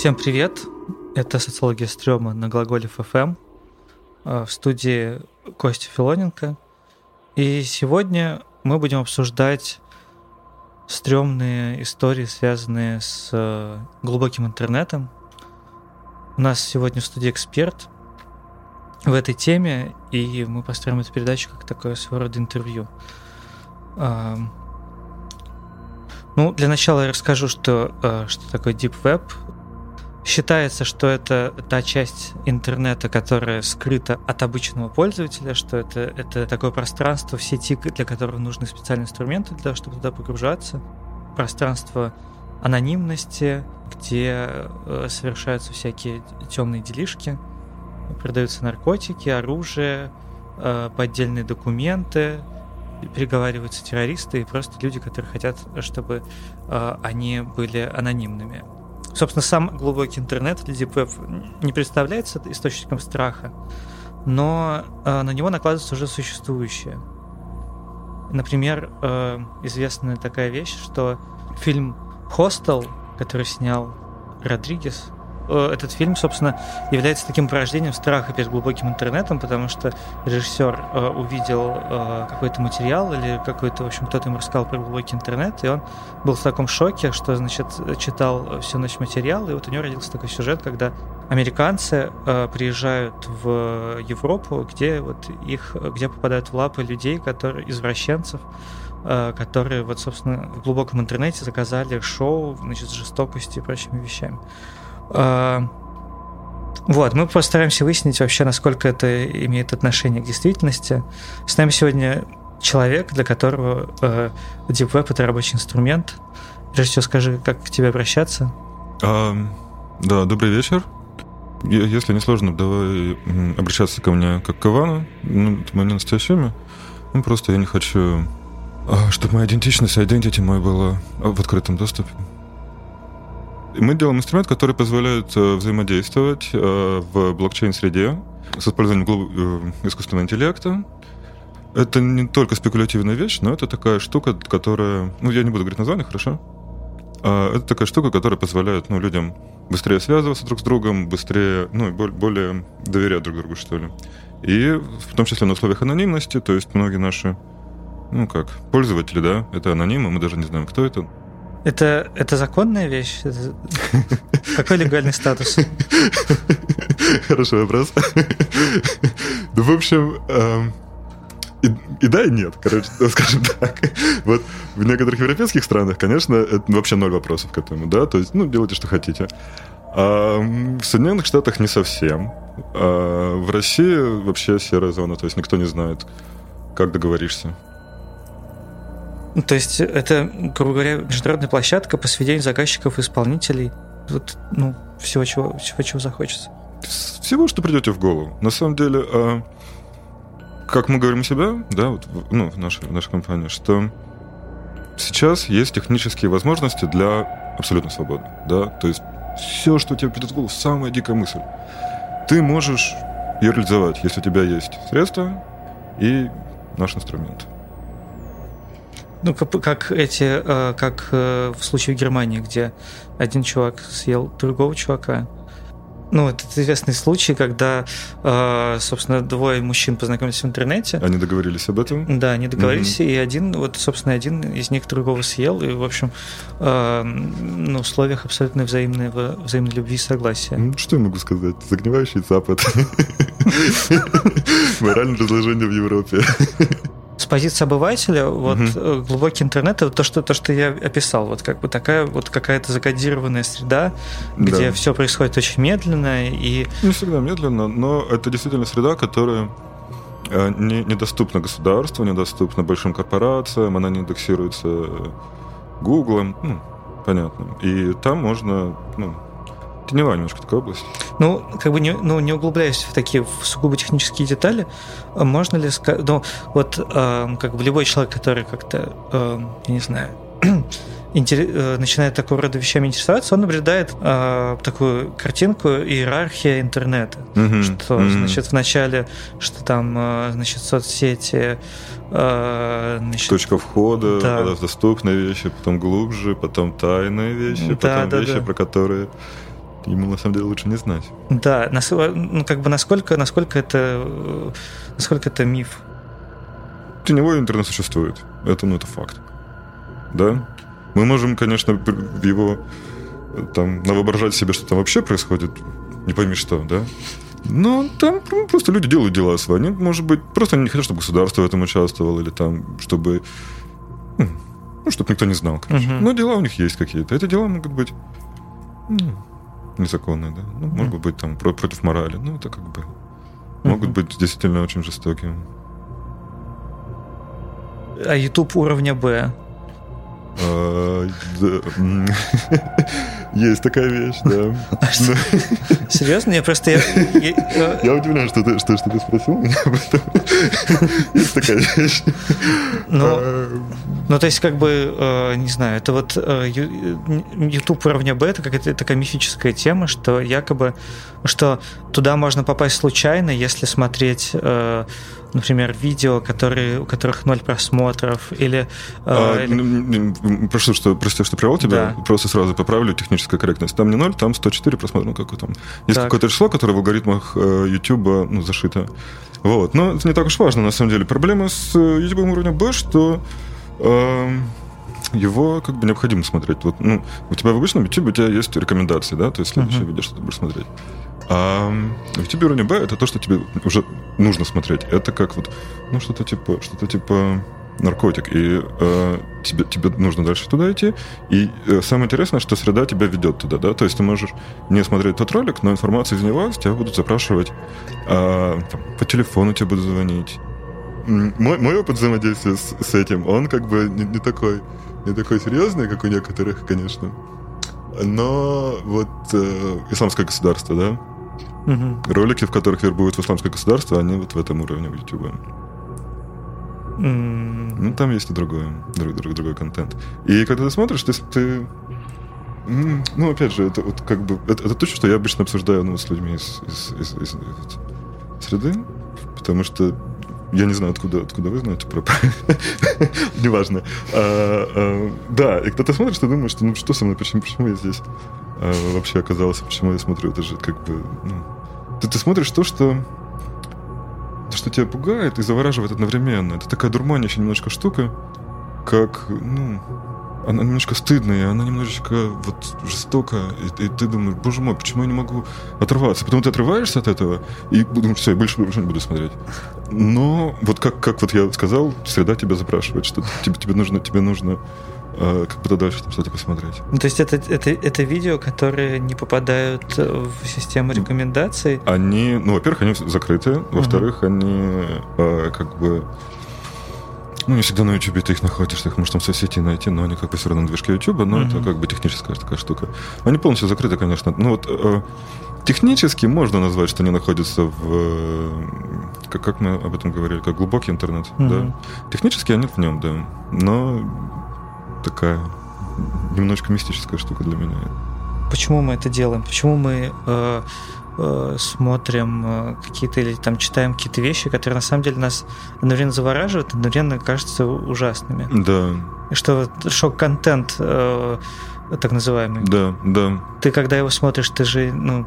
Всем привет! Это «Социология стрёма» на глаголе ФМ в студии Костя Филоненко. И сегодня мы будем обсуждать стрёмные истории, связанные с э, глубоким интернетом. У нас сегодня в студии эксперт в этой теме, и мы построим эту передачу как такое своего рода интервью. Ну, для начала я расскажу, что, э, что такое Deep Web. Считается, что это та часть интернета, которая скрыта от обычного пользователя, что это, это такое пространство в сети, для которого нужны специальные инструменты для того, чтобы туда погружаться. Пространство анонимности, где э, совершаются всякие темные делишки, продаются наркотики, оружие, э, поддельные документы, переговариваются террористы и просто люди, которые хотят, чтобы э, они были анонимными. Собственно, сам глубокий интернет или Web не представляется источником страха, но э, на него накладывается уже существующее. Например, э, известная такая вещь, что фильм «Хостел», который снял Родригес, этот фильм, собственно, является таким порождением страха перед глубоким интернетом, потому что режиссер э, увидел э, какой-то материал или какой-то, в общем, кто-то ему рассказал про глубокий интернет, и он был в таком шоке, что, значит, читал всю ночь материал, и вот у него родился такой сюжет, когда американцы э, приезжают в Европу, где вот их, где попадают в лапы людей, которые извращенцев, э, которые вот, собственно, в глубоком интернете заказали шоу, значит, с жестокостью и прочими вещами. А, вот, мы постараемся выяснить вообще, насколько это имеет отношение к действительности. С нами сегодня человек, для которого э, Deep Web — это рабочий инструмент. Прежде всего, скажи, как к тебе обращаться? А, да, добрый вечер. Если не сложно, давай обращаться ко мне как к Ивану. Ну, это мое настоящее имя. Ну, просто я не хочу, а, чтобы моя идентичность, identity мой была в открытом доступе. Мы делаем инструмент, который позволяет э, взаимодействовать э, в блокчейн-среде с использованием э, искусственного интеллекта. Это не только спекулятивная вещь, но это такая штука, которая... Ну, я не буду говорить название, хорошо? А, это такая штука, которая позволяет ну, людям быстрее связываться друг с другом, быстрее, ну, более доверять друг другу, что ли. И в том числе на условиях анонимности, то есть многие наши, ну как, пользователи, да, это анонимы, мы даже не знаем, кто это, это, это законная вещь? Какой легальный статус? Хороший вопрос. Ну, в общем, эм, и, и да, и нет, короче, скажем так. Вот в некоторых европейских странах, конечно, это вообще ноль вопросов к этому, да, то есть, ну, делайте, что хотите. А в Соединенных Штатах не совсем. А в России вообще серая зона, то есть никто не знает, как договоришься. Ну, то есть это, грубо говоря, международная площадка по сведению заказчиков и исполнителей. Вот, ну, всего, чего, всего, чего захочется. Всего, что придете в голову. На самом деле, а, как мы говорим у себя, да, вот, ну, в нашей, в нашей компании, что сейчас есть технические возможности для абсолютной свободы, да, то есть все, что тебе придет в голову, самая дикая мысль, ты можешь ее реализовать, если у тебя есть средства и наш инструмент. Ну, как, как эти, э, как э, в случае в Германии, где один чувак съел другого чувака. Ну, это известный случай, когда, э, собственно, двое мужчин познакомились в интернете. Они договорились об этом? Да, они договорились, mm-hmm. и один, вот, собственно, один из них другого съел, и, в общем, на условиях абсолютно взаимной, взаимной любви и согласия. Ну, что я могу сказать? Загнивающий Запад. Моральное разложение в Европе позиции обывателя вот угу. глубокий интернет это то что то что я описал вот как бы такая вот какая-то закодированная среда где да. все происходит очень медленно и не всегда медленно но это действительно среда которая э, не, недоступна государству недоступна большим корпорациям она не индексируется Гуглом ну, понятно и там можно ну, теневая немножко такая область. Ну, как бы не, ну, не углубляясь в такие в сугубо технические детали, можно ли сказать, ну, вот э, как бы любой человек, который как-то, э, я не знаю, интерес, э, начинает такого рода вещами интересоваться, он наблюдает э, такую картинку иерархия интернета, mm-hmm. что mm-hmm. значит в начале, что там э, значит соцсети э, Значит, Точка входа, да. доступные вещи, потом глубже, потом тайные вещи, да, потом да, вещи, да. про которые ему на самом деле лучше не знать. Да, ну как бы насколько, насколько это, насколько это миф? Теневой интернет существует. Это, ну, это факт. Да? Мы можем, конечно, его там навоображать себе, что там вообще происходит, не пойми что, да? Но там ну, просто люди делают дела свои. Они, может быть, просто они не хотят, чтобы государство в этом участвовало, или там, чтобы... Ну, ну чтобы никто не знал, короче. Uh-huh. Но дела у них есть какие-то. Эти дела могут быть ну, незаконные, да. Ну, uh-huh. могут быть там против морали. Ну, это как бы... Могут быть действительно очень жестокими. А YouTube уровня Б Есть такая вещь, да. А Серьезно? Я просто... Я удивляюсь, что ты что ты спросил меня об этом. Есть такая вещь. Ну, а, ну, то есть, как бы, не знаю, это вот YouTube уровня Б, это какая-то такая мифическая тема, что якобы, что туда можно попасть случайно, если смотреть э, например, видео, которые, у которых ноль просмотров, или... Э, а, или... Прошу, что, прости, что привел тебя, да. просто сразу поправлю техническая корректность. Там не ноль, там 104 просмотра, ну какое там. Есть какое-то число, которое в алгоритмах э, YouTube ну, зашито. Вот. Но это не так уж важно, на самом деле. Проблема с э, YouTube уровня B, что э, его как бы необходимо смотреть. Вот, ну, у тебя в обычном YouTube у тебя есть рекомендации, да, то есть следующее uh-huh. видео, что ты будешь смотреть. А в тебе уровне Б это то, что тебе уже нужно смотреть. Это как вот, ну, что-то типа, что-то типа наркотик, и э, тебе, тебе нужно дальше туда идти. И э, самое интересное, что среда тебя ведет туда, да, то есть ты можешь не смотреть тот ролик, но информацию из него тебя будут запрашивать, э, там, по телефону тебе будут звонить. Мой, мой опыт взаимодействия с, с этим, он как бы не, не такой не такой серьезный, как у некоторых, конечно. Но вот э, исламское государство, да, Угу. Ролики, в которых вербуют в исламское государство, они вот в этом уровне в YouTube. Mm. Ну, там есть и другое, друг, друг, другой контент. И когда ты смотришь, ты, ты ну, опять же, это вот как бы это, это то, что я обычно обсуждаю ну, с людьми из, из, из, из, среды, потому что я не знаю, откуда, откуда вы знаете про... Неважно. А, а, да, и когда ты смотришь, ты думаешь, что ну что со мной, почему, почему я здесь? А, вообще оказался, почему я смотрю, это же как бы, ну, ты, ты смотришь то, что то, что тебя пугает и завораживает одновременно. Это такая дурманящая немножко штука, как, ну, она немножко стыдная, она немножечко вот жестокая, и, и ты думаешь, боже мой, почему я не могу оторваться? Потом ты отрываешься от этого и думаешь, все, я больше, больше не буду смотреть. Но вот как, как вот я сказал, среда тебя запрашивает, что тебе, тебе нужно, тебе нужно как бы дальше там что-то посмотреть. Ну, то есть это, это, это видео, которые не попадают в систему рекомендаций? Они, ну, во-первых, они закрыты, во-вторых, uh-huh. они э, как бы ну, не всегда на YouTube ты их находишь, ты их можешь там в соцсети найти, но они как бы все равно на движке YouTube, но uh-huh. это как бы техническая такая штука. Они полностью закрыты, конечно. Ну вот э, технически можно назвать, что они находятся в, э, как, как мы об этом говорили, как глубокий интернет, uh-huh. да. Технически они в нем, да. Но такая немножко мистическая штука для меня. Почему мы это делаем? Почему мы э, э, смотрим э, какие-то или там читаем какие-то вещи, которые на самом деле нас одновременно завораживают, одновременно кажутся ужасными? Да. Что шок-контент э, так называемый. Да, да. Ты когда его смотришь, ты же, ну,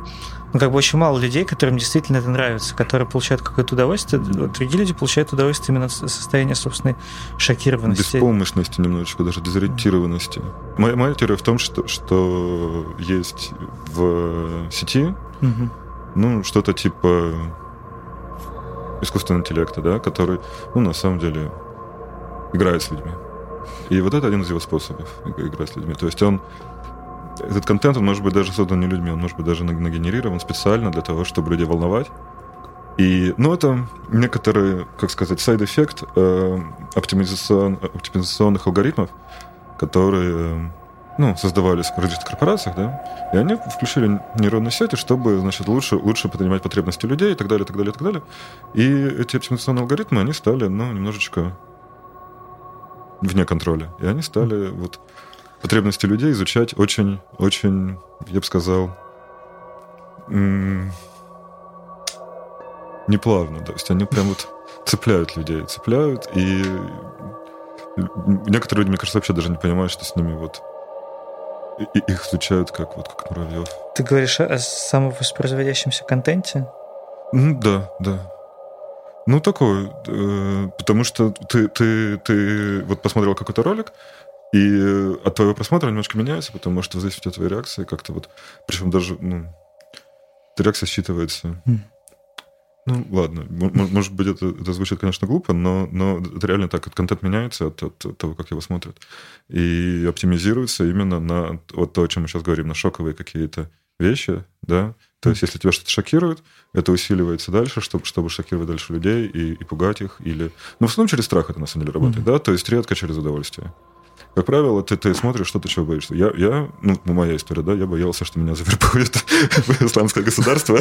ну, как бы очень мало людей, которым действительно это нравится, которые получают какое-то удовольствие. Другие люди получают удовольствие именно от состояния собственной шокированности. Беспомощности немножечко, даже дезориентированности. Моя, моя теория в том, что, что есть в сети угу. ну, что-то типа искусственного интеллекта, да, который, ну, на самом деле, играет с людьми. И вот это один из его способов играть с людьми. То есть он этот контент, он может быть даже создан не людьми, он может быть даже нагенерирован специально для того, чтобы людей волновать. И, ну, это некоторый, как сказать, side effect э, оптимизацион, оптимизационных алгоритмов, которые, ну, создавались в различных корпорациях, да, и они включили нейронные сети, чтобы, значит, лучше, лучше понимать потребности людей и так далее, и так далее, и так далее. И эти оптимизационные алгоритмы, они стали, ну, немножечко вне контроля. И они стали вот потребности людей изучать очень, очень, я бы сказал, неплавно. То есть они прям вот цепляют людей, цепляют, и некоторые люди, мне кажется, вообще даже не понимают, что с ними вот и, их изучают как вот как муравьев. Ты говоришь о самовоспроизводящемся контенте? Да, да. Ну, такой, э, потому что ты, ты, ты вот посмотрел какой-то ролик, и от твоего просмотра немножко меняется, потому что здесь у тебя твои реакции как-то вот... Причем даже, ну, реакция считывается. Mm. Ну, ладно. Может быть, это, это звучит, конечно, глупо, но, но это реально так. Контент меняется от, от того, как его смотрят. И оптимизируется именно на вот то, о чем мы сейчас говорим, на шоковые какие-то вещи, да. То есть, если тебя что-то шокирует, это усиливается дальше, чтобы, чтобы шокировать дальше людей и, и пугать их. Или... Ну, в основном через страх это на самом деле работает, mm-hmm. да. То есть, редко через удовольствие. Как правило, ты, ты смотришь, что ты чего боишься. Я, я, ну, моя история, да, я боялся, что меня завербуют в исламское государство.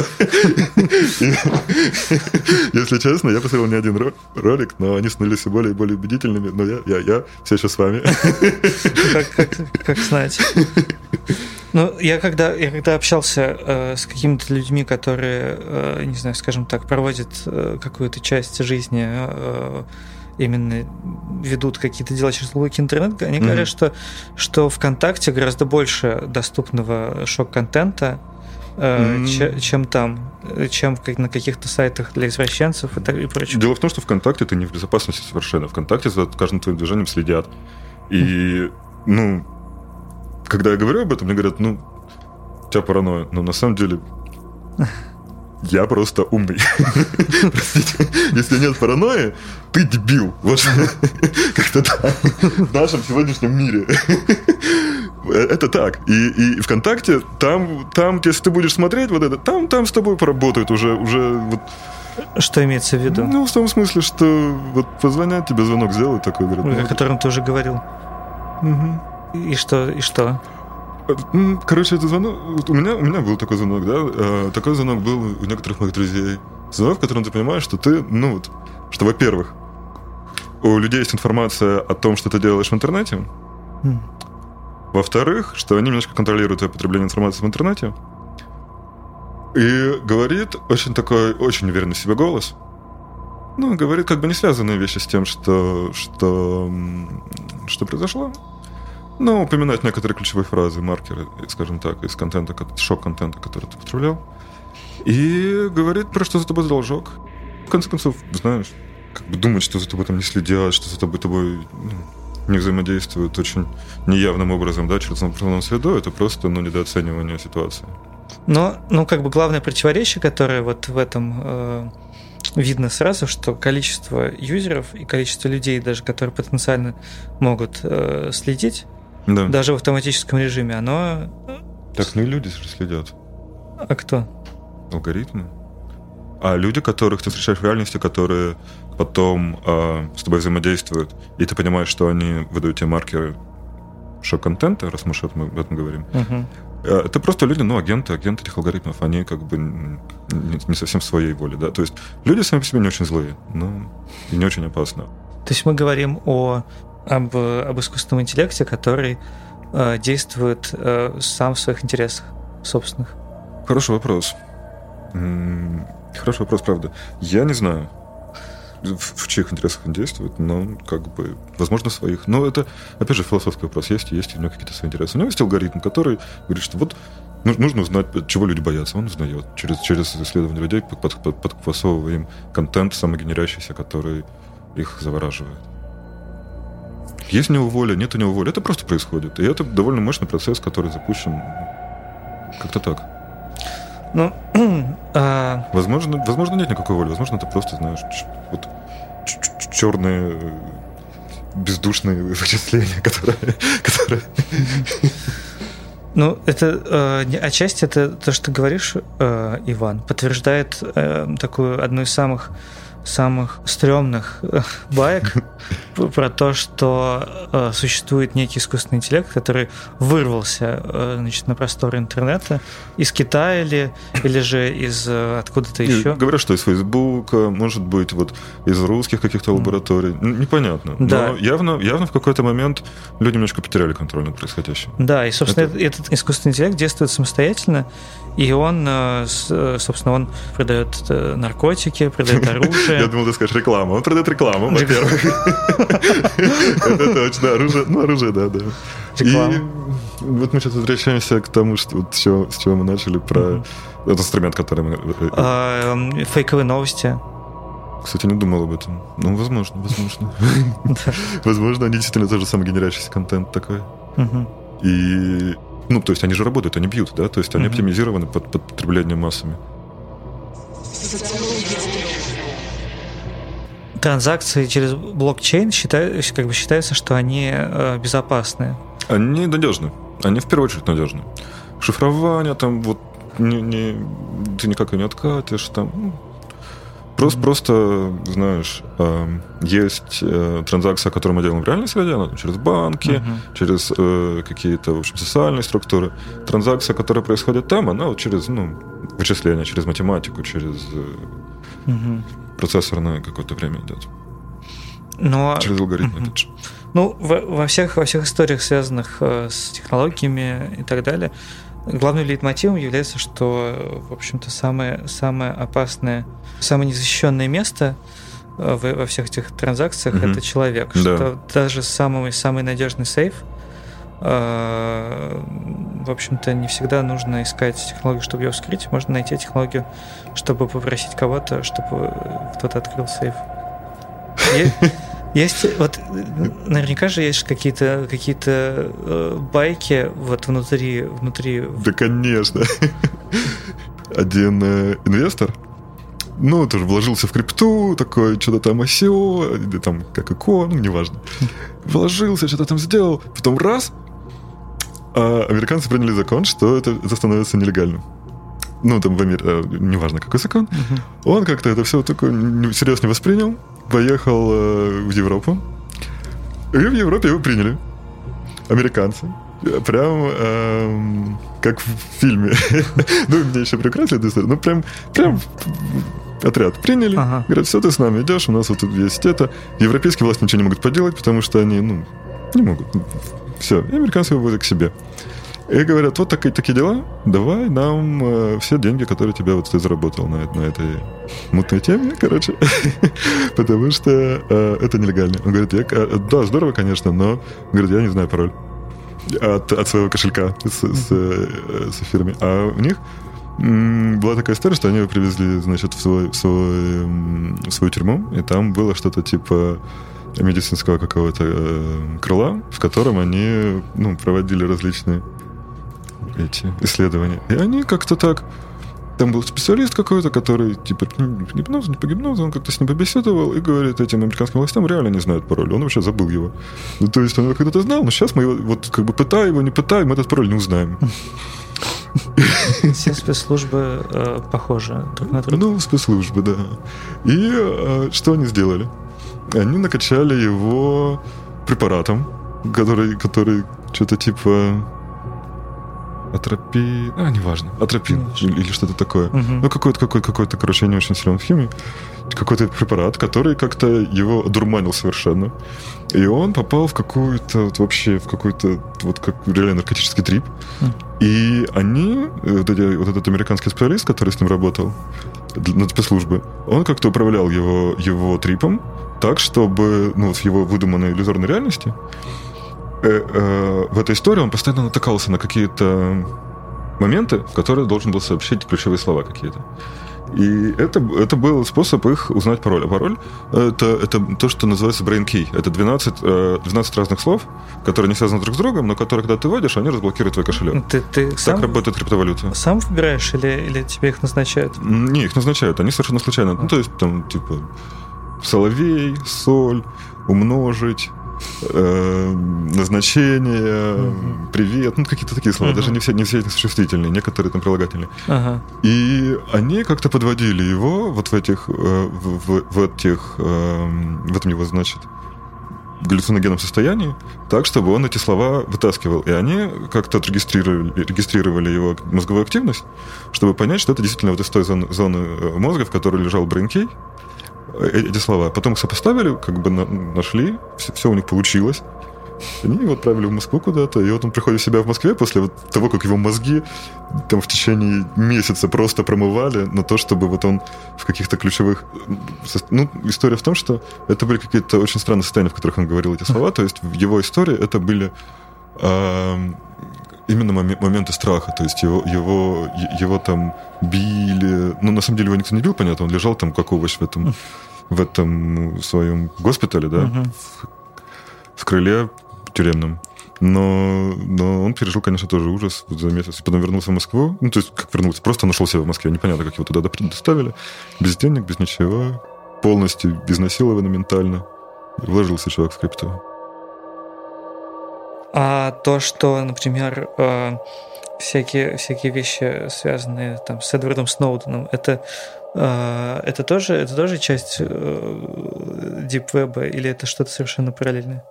Если честно, я посмотрел не один ролик, но они становились все более и более убедительными, но я, я, я все еще с вами. Как знать. Ну, я когда, я когда общался э, с какими-то людьми, которые, э, не знаю, скажем так, проводят э, какую-то часть жизни э, именно ведут какие-то дела через глубокий интернет, они mm-hmm. говорят, что, что ВКонтакте гораздо больше доступного шок-контента, mm-hmm. чем там, чем на каких-то сайтах для извращенцев и, так, и прочее. Дело в том, что ВКонтакте ты не в безопасности совершенно. ВКонтакте за каждым твоим движением следят. И, ну, когда я говорю об этом, мне говорят, ну, у тебя паранойя. Но на самом деле я просто умный. Простите, если нет паранойи, ты дебил. Вот как-то так. В нашем сегодняшнем мире. Это так. И, и ВКонтакте, там, там, если ты будешь смотреть вот это, там, там с тобой поработают уже, уже вот что имеется в виду? Ну, в том смысле, что вот позвонят тебе, звонок сделают такой, говорят. О ну, котором ты уже говорил. Угу. И что, и что? Короче, это звонок... У меня, у меня был такой звонок, да? Э, такой звонок был у некоторых моих друзей. Звонок, в котором ты понимаешь, что ты, ну вот, что, во-первых, у людей есть информация о том, что ты делаешь в интернете. Mm. Во-вторых, что они немножко контролируют твое потребление информации в интернете. И говорит очень такой, очень уверенный в себе голос. Ну, говорит как бы не связанные вещи с тем, что, что, что произошло. Ну, упоминать некоторые ключевые фразы, маркеры, скажем так, из контента, шок-контента, который ты потреблял. И говорит про что за тобой должок. В конце концов, знаешь, как бы думать, что за тобой там не следят, что за тобой, тобой ну, не взаимодействуют очень неявным образом, да, через информационную среду, это просто, ну, недооценивание ситуации. Но, ну, как бы главное противоречие, которое вот в этом э, видно сразу, что количество юзеров и количество людей, даже которые потенциально могут э, следить, да. даже в автоматическом режиме, оно... Так, ну и люди следят. А кто? Алгоритмы. А люди, которых ты встречаешь в реальности, которые потом э, с тобой взаимодействуют, и ты понимаешь, что они выдают тебе маркеры шок-контента, раз мы об этом говорим, угу. это просто люди, ну, агенты, агенты этих алгоритмов, они как бы не, не совсем своей воли, да, то есть люди сами по себе не очень злые, но и не очень опасны. То есть мы говорим о об, об искусственном интеллекте, который э, действует э, сам в своих интересах собственных? Хороший вопрос. Хороший вопрос, правда. Я не знаю, в, в чьих интересах он действует, но как бы, возможно, своих. Но это, опять же, философский вопрос. Есть, есть у него какие-то свои интересы. У него есть алгоритм, который говорит, что вот нужно узнать, чего люди боятся. Он узнает через, через исследование людей, под, под, подквасовывая им контент самогенерящийся, который их завораживает. Есть у него воля, нет у него воли. Это просто происходит. И это довольно мощный процесс, который запущен как-то так. Ну, а... возможно, возможно, нет никакой воли. Возможно, это просто, знаешь, вот черные бездушные вычисления, которые... которые... Ну, это э, отчасти это то, что ты говоришь, э, Иван, подтверждает э, такую одну из самых самых стрёмных э, баек про то, что э, существует некий искусственный интеллект, который вырвался э, значит, на просторы интернета из Китая или, или же из откуда-то еще. Говорят, что из Фейсбука, может быть, вот из русских каких-то лабораторий. Непонятно. Да. Но явно, явно в какой-то момент люди немножко потеряли контроль над происходящим. Да, и, собственно, Это... этот искусственный интеллект действует самостоятельно, и он, собственно, он продает наркотики, продает оружие. Я думал, ты скажешь рекламу. Он продает рекламу, во-первых. Это точно. Оружие, ну, оружие, да, да. И вот мы сейчас возвращаемся к тому, что вот с чего, с чего мы начали про этот инструмент, который мы... Э, а, эм, фейковые новости. Кстати, не думал об этом. Ну, возможно, возможно. Возможно, они действительно тоже самый генерирующийся контент такой. И ну, то есть они же работают, они бьют, да, то есть они оптимизированы под, под потребление массами. Транзакции через блокчейн считай, как бы считается, что они э, безопасны. Они надежны. Они в первую очередь надежны. Шифрование там вот не, не, ты никак и не откатишь, там ну, Просто, знаешь, э, есть э, транзакция, которую мы делаем в реальной среде, она через банки, uh-huh. через э, какие-то, в общем, социальные структуры. Транзакция, которая происходит там, она вот через, ну, вычисления, через математику, через э, uh-huh. процессорное какое-то время идет. Но... Через алгоритмы, опять же. Ну, во, во всех, во всех историях, связанных с технологиями и так далее, главным лейтмотивом является, что, в общем-то, самое, самое опасное, самое незащищенное место э, во всех этих транзакциях mm-hmm. это человек. Да. Что даже самый, самый надежный сейф, э, в общем-то, не всегда нужно искать технологию, чтобы ее вскрыть. Можно найти технологию, чтобы попросить кого-то, чтобы кто-то открыл сейф. Есть, вот наверняка же есть какие-то какие э, байки вот внутри, внутри. Да, конечно. Один э, инвестор, ну, тоже вложился в крипту, такой, что-то там осел, там, как икон, ну, неважно. Вложился, что-то там сделал, потом раз, а американцы приняли закон, что это, это становится нелегальным. Ну, там в Америке, э, неважно, какой закон. Uh-huh. Он как-то это все такое серьезно не воспринял, поехал э, в Европу. И в Европе его приняли. Американцы. Прям эм, как в фильме. ну, меня еще прекрасно эту историю. Ну, прям, прям отряд приняли. Ага. Говорят, все, ты с нами идешь, у нас вот тут есть это. Европейские власти ничего не могут поделать, потому что они, ну, не могут. Все, и американцы его к себе. И говорят, вот такие, такие дела, давай нам э, все деньги, которые тебя вот ты заработал на, на этой мутной теме, короче, потому что э, это нелегально. Он говорит, я, э, да, здорово, конечно, но, говорит, я не знаю пароль от, от своего кошелька с, с, э, с эфирами. А у них была такая история, что они его привезли, значит, в, свой, в, свой, в свою тюрьму, и там было что-то типа медицинского какого-то э, крыла, в котором они ну, проводили различные эти исследования. И они как-то так... Там был специалист какой-то, который типа гипноз, не по гипнозу, он как-то с ним побеседовал и говорит этим американским властям реально не знает пароль. Он вообще забыл его. Ну, то есть он его когда-то знал, но сейчас мы его, вот как бы пытаем его, не пытаем, мы этот пароль не узнаем. Все спецслужбы э, похожи друг на друга. Ну, спецслужбы, да. И э, что они сделали? Они накачали его препаратом, который, который что-то типа атропин, а, неважно, атропин или, или что-то такое. Угу. Ну, какой-то, какой-то, какой-то, короче, я не очень силен в химии. Какой-то препарат, который как-то его одурманил совершенно. И он попал в какую-то, вот вообще, в какой-то, вот как реально наркотический трип. Mm. И они, вот, эти, вот этот американский специалист, который с ним работал, на спецслужбы, он как-то управлял его, его трипом так, чтобы, ну, в его выдуманной иллюзорной реальности Э, э, в этой истории он постоянно натыкался на какие-то моменты, в которые должен был сообщить ключевые слова какие-то. И это, это был способ их узнать пароль. А пароль это, это то, что называется brain key. Это 12, 12 э, разных слов, которые не связаны друг с другом, но которые, когда ты вводишь, они разблокируют твой кошелек. Ты, ты так сам, работает криптовалюта. Сам выбираешь или, или тебе их назначают? Не, их назначают. Они совершенно случайно. Ну, то есть, там, типа, соловей, соль, умножить, э, назначение, угу. привет, ну какие-то такие слова, угу. даже не все, не все эти существительные, некоторые там прилагательные. Ага. И они как-то подводили его вот в этих, э, в, в, в этих, э, в этом его, значит, галлюциногенном состоянии, так, чтобы он эти слова вытаскивал. И они как-то отрегистрировали регистрировали его мозговую активность, чтобы понять, что это действительно вот из той зоны, зоны мозга, в которой лежал брейнкей, Э, эти слова. Потом их сопоставили, как бы нашли, все, все у них получилось. Они его отправили в Москву куда-то, и вот он приходит в себя в Москве после вот того, как его мозги там в течение месяца просто промывали на то, чтобы вот он в каких-то ключевых... Ну, история в том, что это были какие-то очень странные состояния, в которых он говорил эти слова, то есть в его истории это были э, именно моменты страха, то есть его, его, его там били, ну, на самом деле его никто не бил, понятно, он лежал там как овощ в этом в этом своем госпитале, да, угу. в, в крыле тюремном. Но, но он пережил, конечно, тоже ужас за месяц. И потом вернулся в Москву. Ну, то есть, как вернулся? Просто нашел себя в Москве. Непонятно, как его туда доставили. Без денег, без ничего. Полностью изнасилованный ментально. И вложился человек в крипту. А то, что, например, э, всякие, всякие вещи, связанные там, с Эдвардом Сноуденом, это э, это тоже, это тоже часть э, Deep Web или это что-то совершенно параллельное?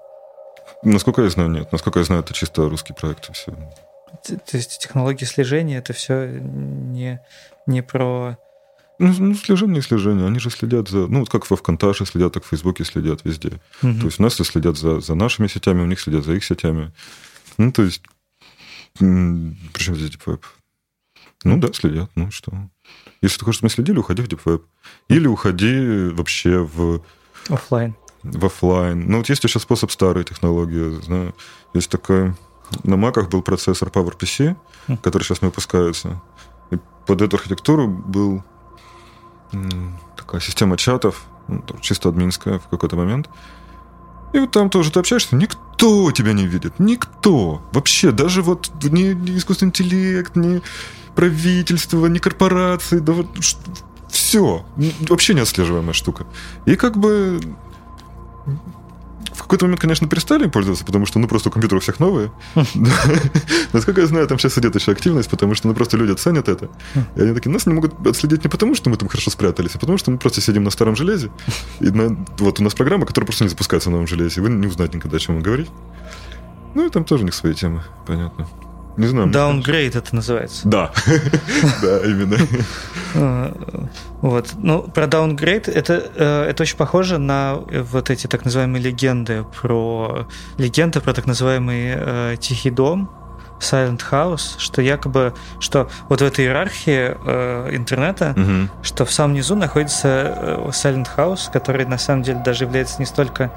Насколько я знаю, нет. Насколько я знаю, это чисто русский проект и все. То есть технологии слежения это все не, не про. Ну, ну, слежение и слежение. Они же следят за... Ну, вот как во ВКонтакте следят, так в Фейсбуке следят везде. Угу. То есть у нас следят за, за нашими сетями, у них следят за их сетями. Ну, то есть... Причем здесь Deep Web? Ну да, следят. Ну что? Если ты хочешь, чтобы мы следили, уходи в Deep Web. Или уходи вообще в... Оффлайн в офлайн. Ну, вот есть еще способ старой технологии. Знаю. Есть такой... На маках был процессор PowerPC, хм. который сейчас не выпускается. И под эту архитектуру был такая система чатов, ну, чисто админская в какой-то момент. И вот там тоже ты общаешься, никто тебя не видит, никто. Вообще, даже вот ни, ни искусственный интеллект, ни правительство, ни корпорации, да вот все. Вообще неотслеживаемая штука. И как бы в какой-то момент, конечно, перестали им пользоваться, потому что, ну, просто у компьютеров всех новые. Насколько я знаю, там сейчас идет еще активность, потому что, ну, просто люди оценят это. И они такие, нас не могут отследить не потому, что мы там хорошо спрятались, а потому что мы просто сидим на старом железе. И вот у нас программа, которая просто не запускается на новом железе, вы не узнаете никогда, о чем мы говорить. Ну, и там тоже у них свои темы, понятно. Не знаю. Downgrade это называется. Да, да, именно. А, вот. Ну, про downgrade это, э, это очень похоже на вот эти так называемые легенды про легенды про так называемый э, тихий дом, Silent House, что якобы, что вот в этой иерархии э, интернета, угу. что в самом низу находится э, Silent House, который на самом деле даже является не столько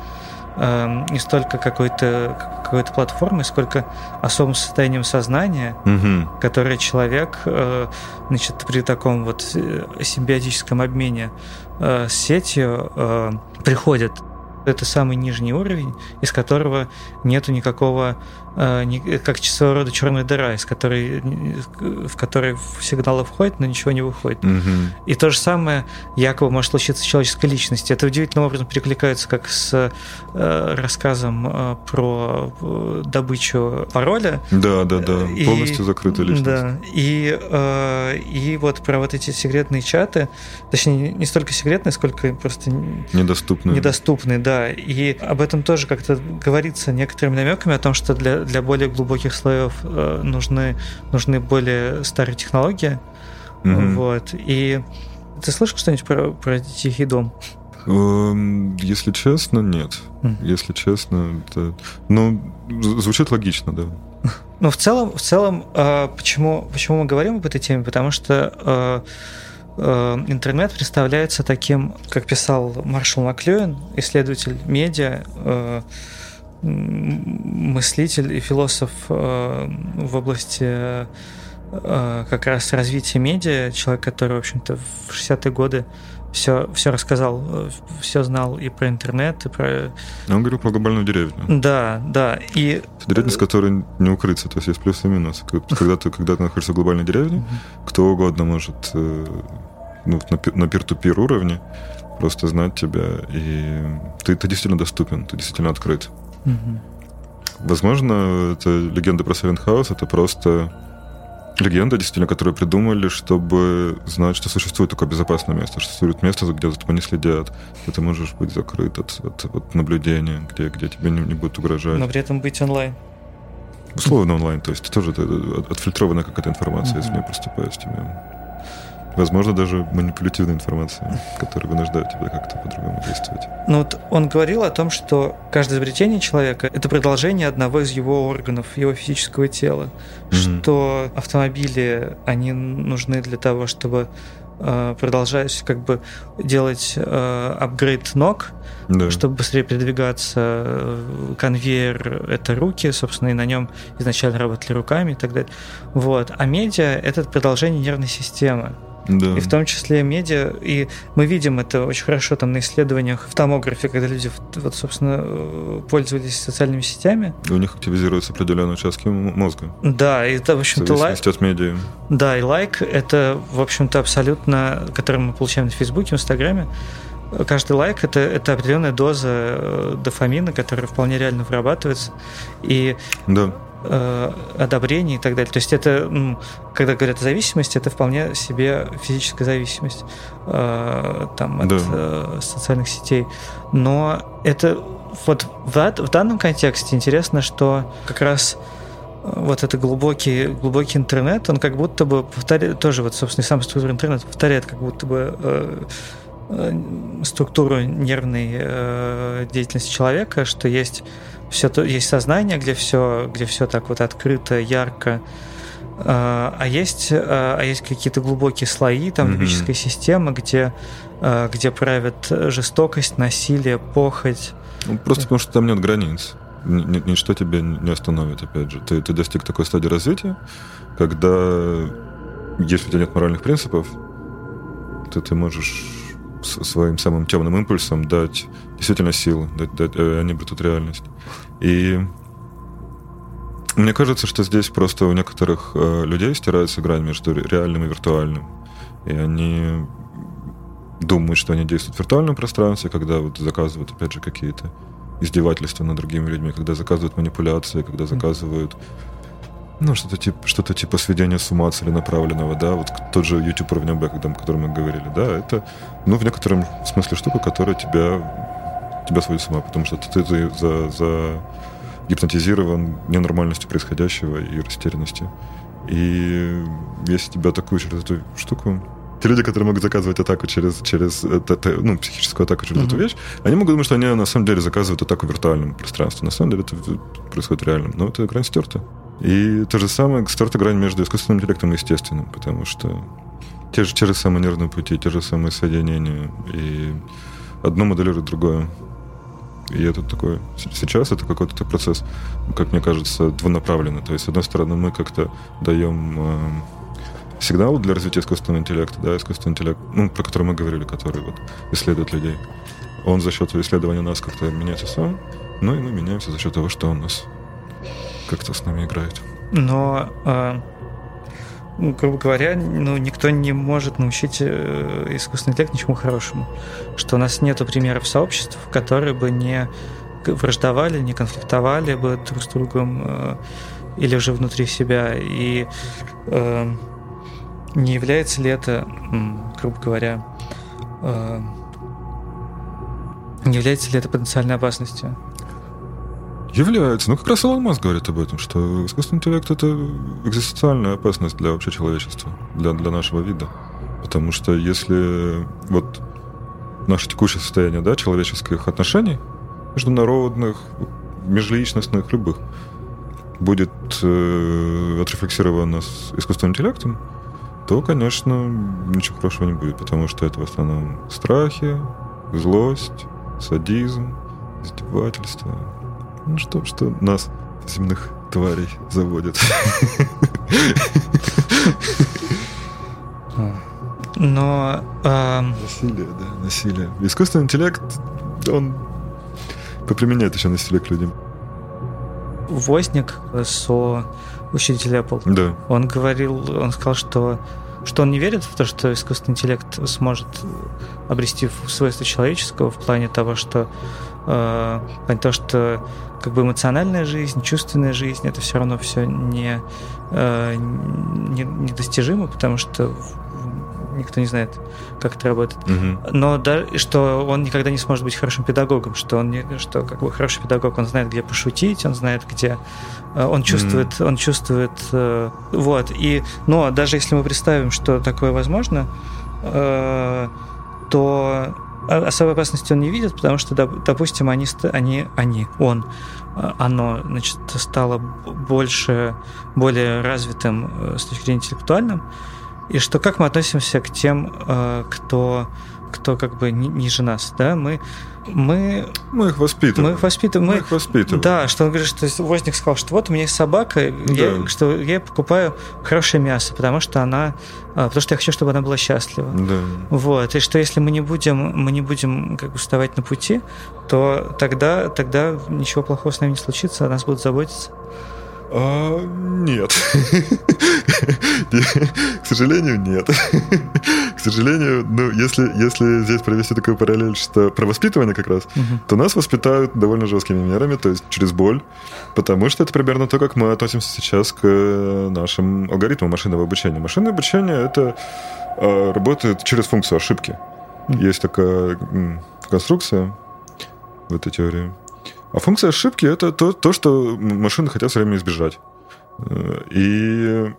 э, не столько какой-то какой-то платформой, сколько особым состоянием сознания, угу. которое человек, э, значит, при таком вот э, симбиотическом обмене э, с сетью э, приходит. Это самый нижний уровень, из которого нету никакого как своего рода черная дыра, из которой, в которой сигналы входят, но ничего не выходит. Угу. И то же самое якобы может случиться с человеческой личностью. Это удивительным образом перекликается как с э, рассказом э, про э, добычу пароля. Да, да, да. И, Полностью закрытая личность. Да. И, э, и вот про вот эти секретные чаты, точнее, не столько секретные, сколько просто недоступные. Недоступные, да. И об этом тоже как-то говорится некоторыми намеками о том, что для для более глубоких слоев э, нужны, нужны более старые технологии. Mm-hmm. Вот. И ты слышал что-нибудь про, про Тихий дом? Эм, если честно, нет. Mm. Если честно, это... ну, звучит логично, да. Ну, в целом, в целом, э, почему, почему мы говорим об этой теме? Потому что э, интернет представляется таким, как писал Маршал Маклюин, исследователь медиа, мыслитель и философ э, в области э, как раз развития медиа, человек, который, в общем-то, в 60-е годы все, все рассказал, э, все знал и про интернет, и про... Он говорил про глобальную деревню. Да, да. И... Деревня, с которой не укрыться, то есть есть плюсы и минусы. Когда ты, когда ты находишься в глобальной деревне, кто угодно может ну, на пир-ту-пир уровне просто знать тебя, и ты, ты действительно доступен, ты действительно открыт. Угу. Возможно, это легенда про House, это просто легенда, действительно, которую придумали, чтобы знать, что существует такое безопасное место, что существует место, где за тобой не следят, где ты можешь быть закрыт от, от, от наблюдения, где, где тебе не, не будут угрожать. Но при этом быть онлайн. Условно онлайн, то есть тоже это, отфильтрованная какая-то информация, mm-hmm. если не поступает с тебя. Возможно, даже манипулятивная информация, которая вынуждает тебя как-то по-другому действовать. Ну вот он говорил о том, что каждое изобретение человека – это продолжение одного из его органов, его физического тела. Mm-hmm. Что автомобили, они нужны для того, чтобы э, продолжать как бы делать э, апгрейд ног, да. чтобы быстрее передвигаться. Конвейер — это руки, собственно, и на нем изначально работали руками и так далее. Вот. А медиа — это продолжение нервной системы. Да. И в том числе медиа. И мы видим это очень хорошо там на исследованиях в томографе, когда люди, вот, собственно, пользовались социальными сетями. И у них активизируются определенные участки мозга. Да, и это, в общем-то, лайк. от медиа. Да, и лайк это, в общем-то, абсолютно, который мы получаем на Фейсбуке, в Инстаграме, каждый лайк это, это определенная доза э, дофамина, которая вполне реально вырабатывается. И да э, одобрение и так далее. То есть это, когда говорят о зависимости, это вполне себе физическая зависимость э, там, от э, социальных сетей. Но это вот в, в данном контексте интересно, что как раз э, вот это глубокий, глубокий интернет, он как будто бы повторяет, тоже вот, собственно, сам структура интернета повторяет как будто бы э, э, структуру нервной э, деятельности человека, что есть все то, есть сознание, где все, где все так вот открыто, ярко, а, а есть, а, а есть какие-то глубокие слои там лимбической mm-hmm. системы, где, а, где правят жестокость, насилие, похоть. Ну, просто потому что там нет границ. Ничто тебя не остановит, опять же. Ты, ты достиг такой стадии развития, когда если у тебя нет моральных принципов, то ты можешь своим самым темным импульсом дать действительно силу, дать, дать, э, они обретут реальность. И мне кажется, что здесь просто у некоторых э, людей стирается грань между реальным и виртуальным. И они думают, что они действуют в виртуальном пространстве, когда вот заказывают, опять же, какие-то издевательства над другими людьми, когда заказывают манипуляции, когда заказывают ну, что-то типа, что-то типа сведения с ума целенаправленного, да, вот тот же YouTube уровня Б, о котором мы говорили, да, это, ну, в некотором смысле штука, которая тебя, тебя сводит с ума, потому что ты, ты за, за гипнотизирован ненормальностью происходящего и растерянностью. И если тебя атакуют через эту штуку, те люди, которые могут заказывать атаку через, через это, ну, психическую атаку через mm-hmm. эту вещь, они могут думать, что они на самом деле заказывают атаку в виртуальном пространстве. На самом деле это происходит реально. Но это грань стерта. И то же самое стерта грань между искусственным интеллектом и естественным, потому что те же, те же самые нервные пути, те же самые соединения, и одно моделирует другое. И это такой... Сейчас это какой-то процесс, как мне кажется, двунаправленный. То есть, с одной стороны, мы как-то даем э, сигнал для развития искусственного интеллекта, да, искусственный интеллект, ну, про который мы говорили, который вот исследует людей. Он за счет исследования нас как-то меняется сам, ну и мы меняемся за счет того, что он нас как-то с нами играет. Но э, ну, грубо говоря, ну, никто не может научить э, искусственный интеллект ничему хорошему. Что у нас нет примеров сообществ, которые бы не враждовали, не конфликтовали бы друг с другом э, или же внутри себя. И э, не является ли это, грубо говоря, э, не является ли это потенциальной опасностью? Является. Ну, как раз Илон Маск говорит об этом, что искусственный интеллект — это экзистенциальная опасность для вообще человечества, для, для нашего вида. Потому что если вот наше текущее состояние, да, человеческих отношений, международных, межличностных, любых, будет э, отрефлексировано с искусственным интеллектом, то, конечно, ничего хорошего не будет, потому что это в основном страхи, злость, садизм, издевательство, ну что, что нас, земных тварей, заводят. Но... Насилие, да, насилие. Искусственный интеллект, он поприменяет еще насилие к людям. Возник со учитель Apple. Да. Он говорил, он сказал, что что он не верит в то, что искусственный интеллект сможет обрести свойства человеческого в плане того, что э, того, что как бы эмоциональная жизнь, чувственная жизнь, это все равно все не, э, не, недостижимо, потому что никто не знает, как это работает. Мгм. Но да, что он никогда не сможет быть хорошим педагогом, что он не, что как бы хороший педагог, он знает, где пошутить, он знает, где э, он чувствует, он чувствует, э, вот. И, но даже если мы представим, что такое возможно, э, то особой опасности он не видит, потому что, доп- допустим, они, они, они, он, э, оно, значит, стало больше, более развитым э, с точки зрения интеллектуальным, и что как мы относимся к тем, э, кто, кто как бы ни- ниже нас, да, мы, мы, Мы их воспитываем. мы их воспитываем, Мы мы, их воспитываем. да, что он говорит, что Возник сказал, что вот у меня есть собака, я, Да. что я покупаю хорошее мясо, потому что она, а, потому что я хочу, чтобы она была счастлива. Да. Вот, и что если мы не будем, мы не будем как бы вставать на пути, то тогда, тогда ничего плохого с нами не случится, о нас будут заботиться. А, нет. К сожалению, нет. К сожалению, ну, если, если здесь провести такую параллель, что про воспитывание как раз, то нас воспитают довольно жесткими мерами, то есть через боль, потому что это примерно то, как мы относимся сейчас к э, нашим алгоритмам машинного обучения. Машинное обучение — это э, работает через функцию ошибки. Мгм. Есть такая конструкция в этой теории. А функция ошибки — это то, то, что машины хотят все время избежать. Э, И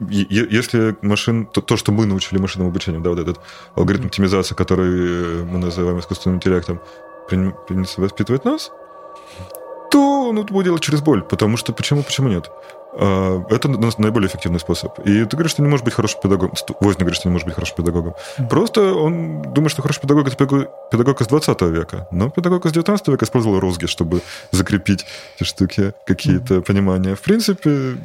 если машин, то, то, что мы научили машинному обучению, да, вот этот алгоритм оптимизации, который мы называем искусственным интеллектом, прин- принялся воспитывать нас, то он это будет делать через боль. Потому что почему, почему нет? А, Это на- наиболее эффективный способ. И ты говоришь, что не можешь быть хорошим педагогом. Возник говорит, что не может быть хорошим педагогом. Просто он думает, что хороший педагог это педагог, педагог из 20 века. Но педагог из 19 века использовал розги, чтобы закрепить эти штуки, какие-то понимания. В принципе,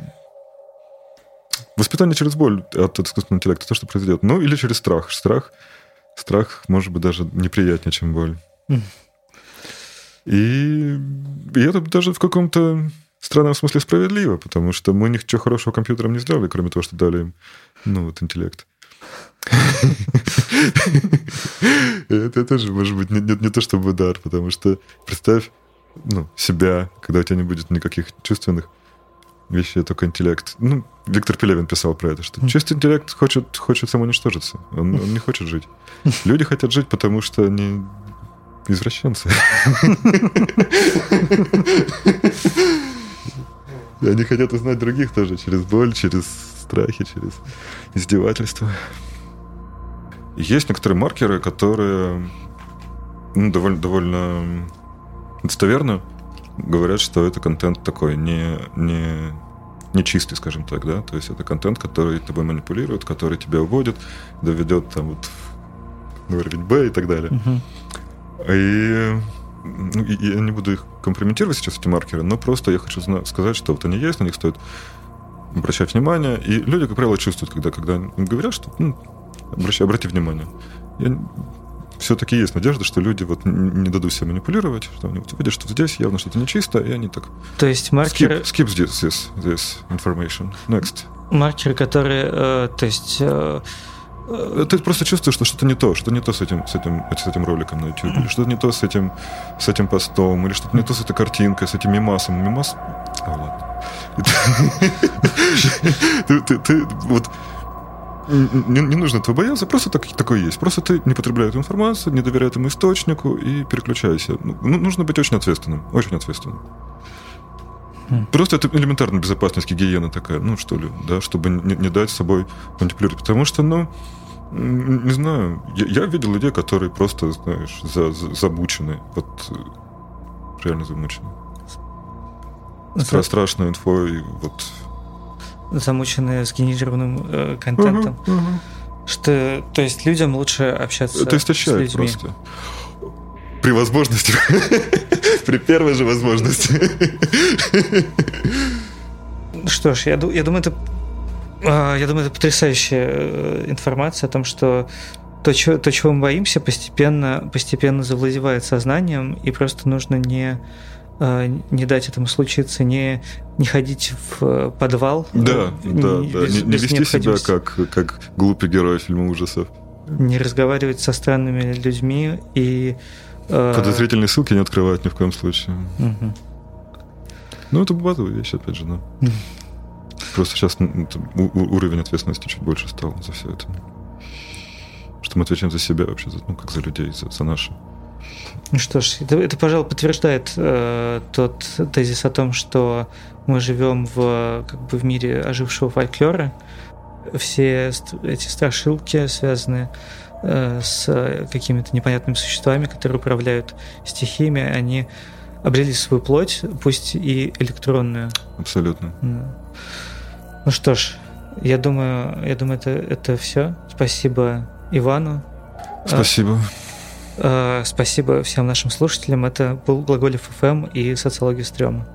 воспитание через боль от искусственного интеллекта, то, что произойдет. Ну, или через страх. Страх, страх может быть даже неприятнее, чем боль. И, и это даже в каком-то странном смысле справедливо, потому что мы ничего хорошего компьютерам не сделали, кроме того, что дали им, ну, вот, интеллект. Это тоже может быть не то чтобы дар, потому что представь ну, себя, когда у тебя не будет никаких чувственных вещей, только интеллект. Ну, Виктор Пелевин писал про это, что чистый интеллект хочет, хочет самоуничтожиться. Он, он не хочет жить. Люди хотят жить, потому что они извращенцы. И они хотят узнать других тоже через боль, через страхи, через издевательство. Есть некоторые маркеры, которые ну, довольно, довольно достоверно говорят, что это контент такой не, не, не чистый, скажем так, да, то есть это контент, который тобой манипулирует, который тебя уводит, доведет там вот на уровень Б и так далее. Мгм. И, ну, я не буду их компрометировать сейчас, эти маркеры, но просто я хочу сказать, что вот они есть, на них стоит обращать внимание. И люди, как правило, чувствуют, когда, когда им говорят, что ну, обращай, обрати внимание. Все-таки есть надежда, что люди вот не дадут себя манипулировать, что они увидят, что здесь явно что-то нечисто, и они так То есть skip, маркеры, skip this, this, this information. Next. маркеры, которые, э, то есть э, э, Ты просто чувствуешь, что что-то не то, что не то с этим, с этим, с этим роликом на YouTube, или что-то не то с этим, с этим постом, или что-то не то с этой картинкой, с этим мимасом. Мимас... А, ладно. Ты- ты- ты вот не, не нужно этого бояться, просто так, такое есть. Просто ты не потребляй эту информацию, не доверяй этому источнику и переключайся. Ну, ну, нужно быть очень ответственным, очень ответственным. Хм. Просто это элементарная безопасность, гигиена такая, ну что ли, да, чтобы не, не дать с собой манипулировать. Потому что, ну, не знаю, я, я видел людей, которые просто, знаешь, за, за- замучены, вот э, реально замучены. Стра- страшной инфой, вот. Замученные сгенерированным э, контентом. Мгм, мгм. Что, то есть людям лучше общаться Это с истощает людьми. просто. При возможности. При первой же возможности. Что ж, я, я думаю, это а, я думаю, это потрясающая э, информация о том, что то, чего, то, чего мы боимся, постепенно, постепенно завладевает сознанием, и просто нужно не, не дать этому случиться, не, не ходить в э, подвал. Да, э, да, не- да. без- Не, не вести себя как, как глупый герой фильма ужасов. Не разговаривать со странными людьми и... э, Подозрительные ссылки не открывать ни в коем случае. мгм. Ну, это базовая вещь, опять же, да. Просто сейчас ну, там уровень ответственности чуть больше стал за все это. что мы отвечаем за себя вообще, ну, как за людей, за, за наши. Ну что ж, это, это пожалуй, подтверждает э, тот тезис о том, что мы живем в, как бы, в мире ожившего фольклора. Все эти страшилки связаны э, с какими-то непонятными существами, которые управляют стихиями, они обрели свою плоть, пусть и электронную. Абсолютно. Ну что ж, я думаю, я думаю, это, это все. Спасибо Ивану. Спасибо. А, спасибо всем нашим слушателям. Это был Глаголев ФМ и Социология стрёма.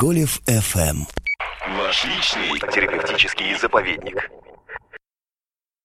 Глаголев FM. Ваш личный терапевтический заповедник.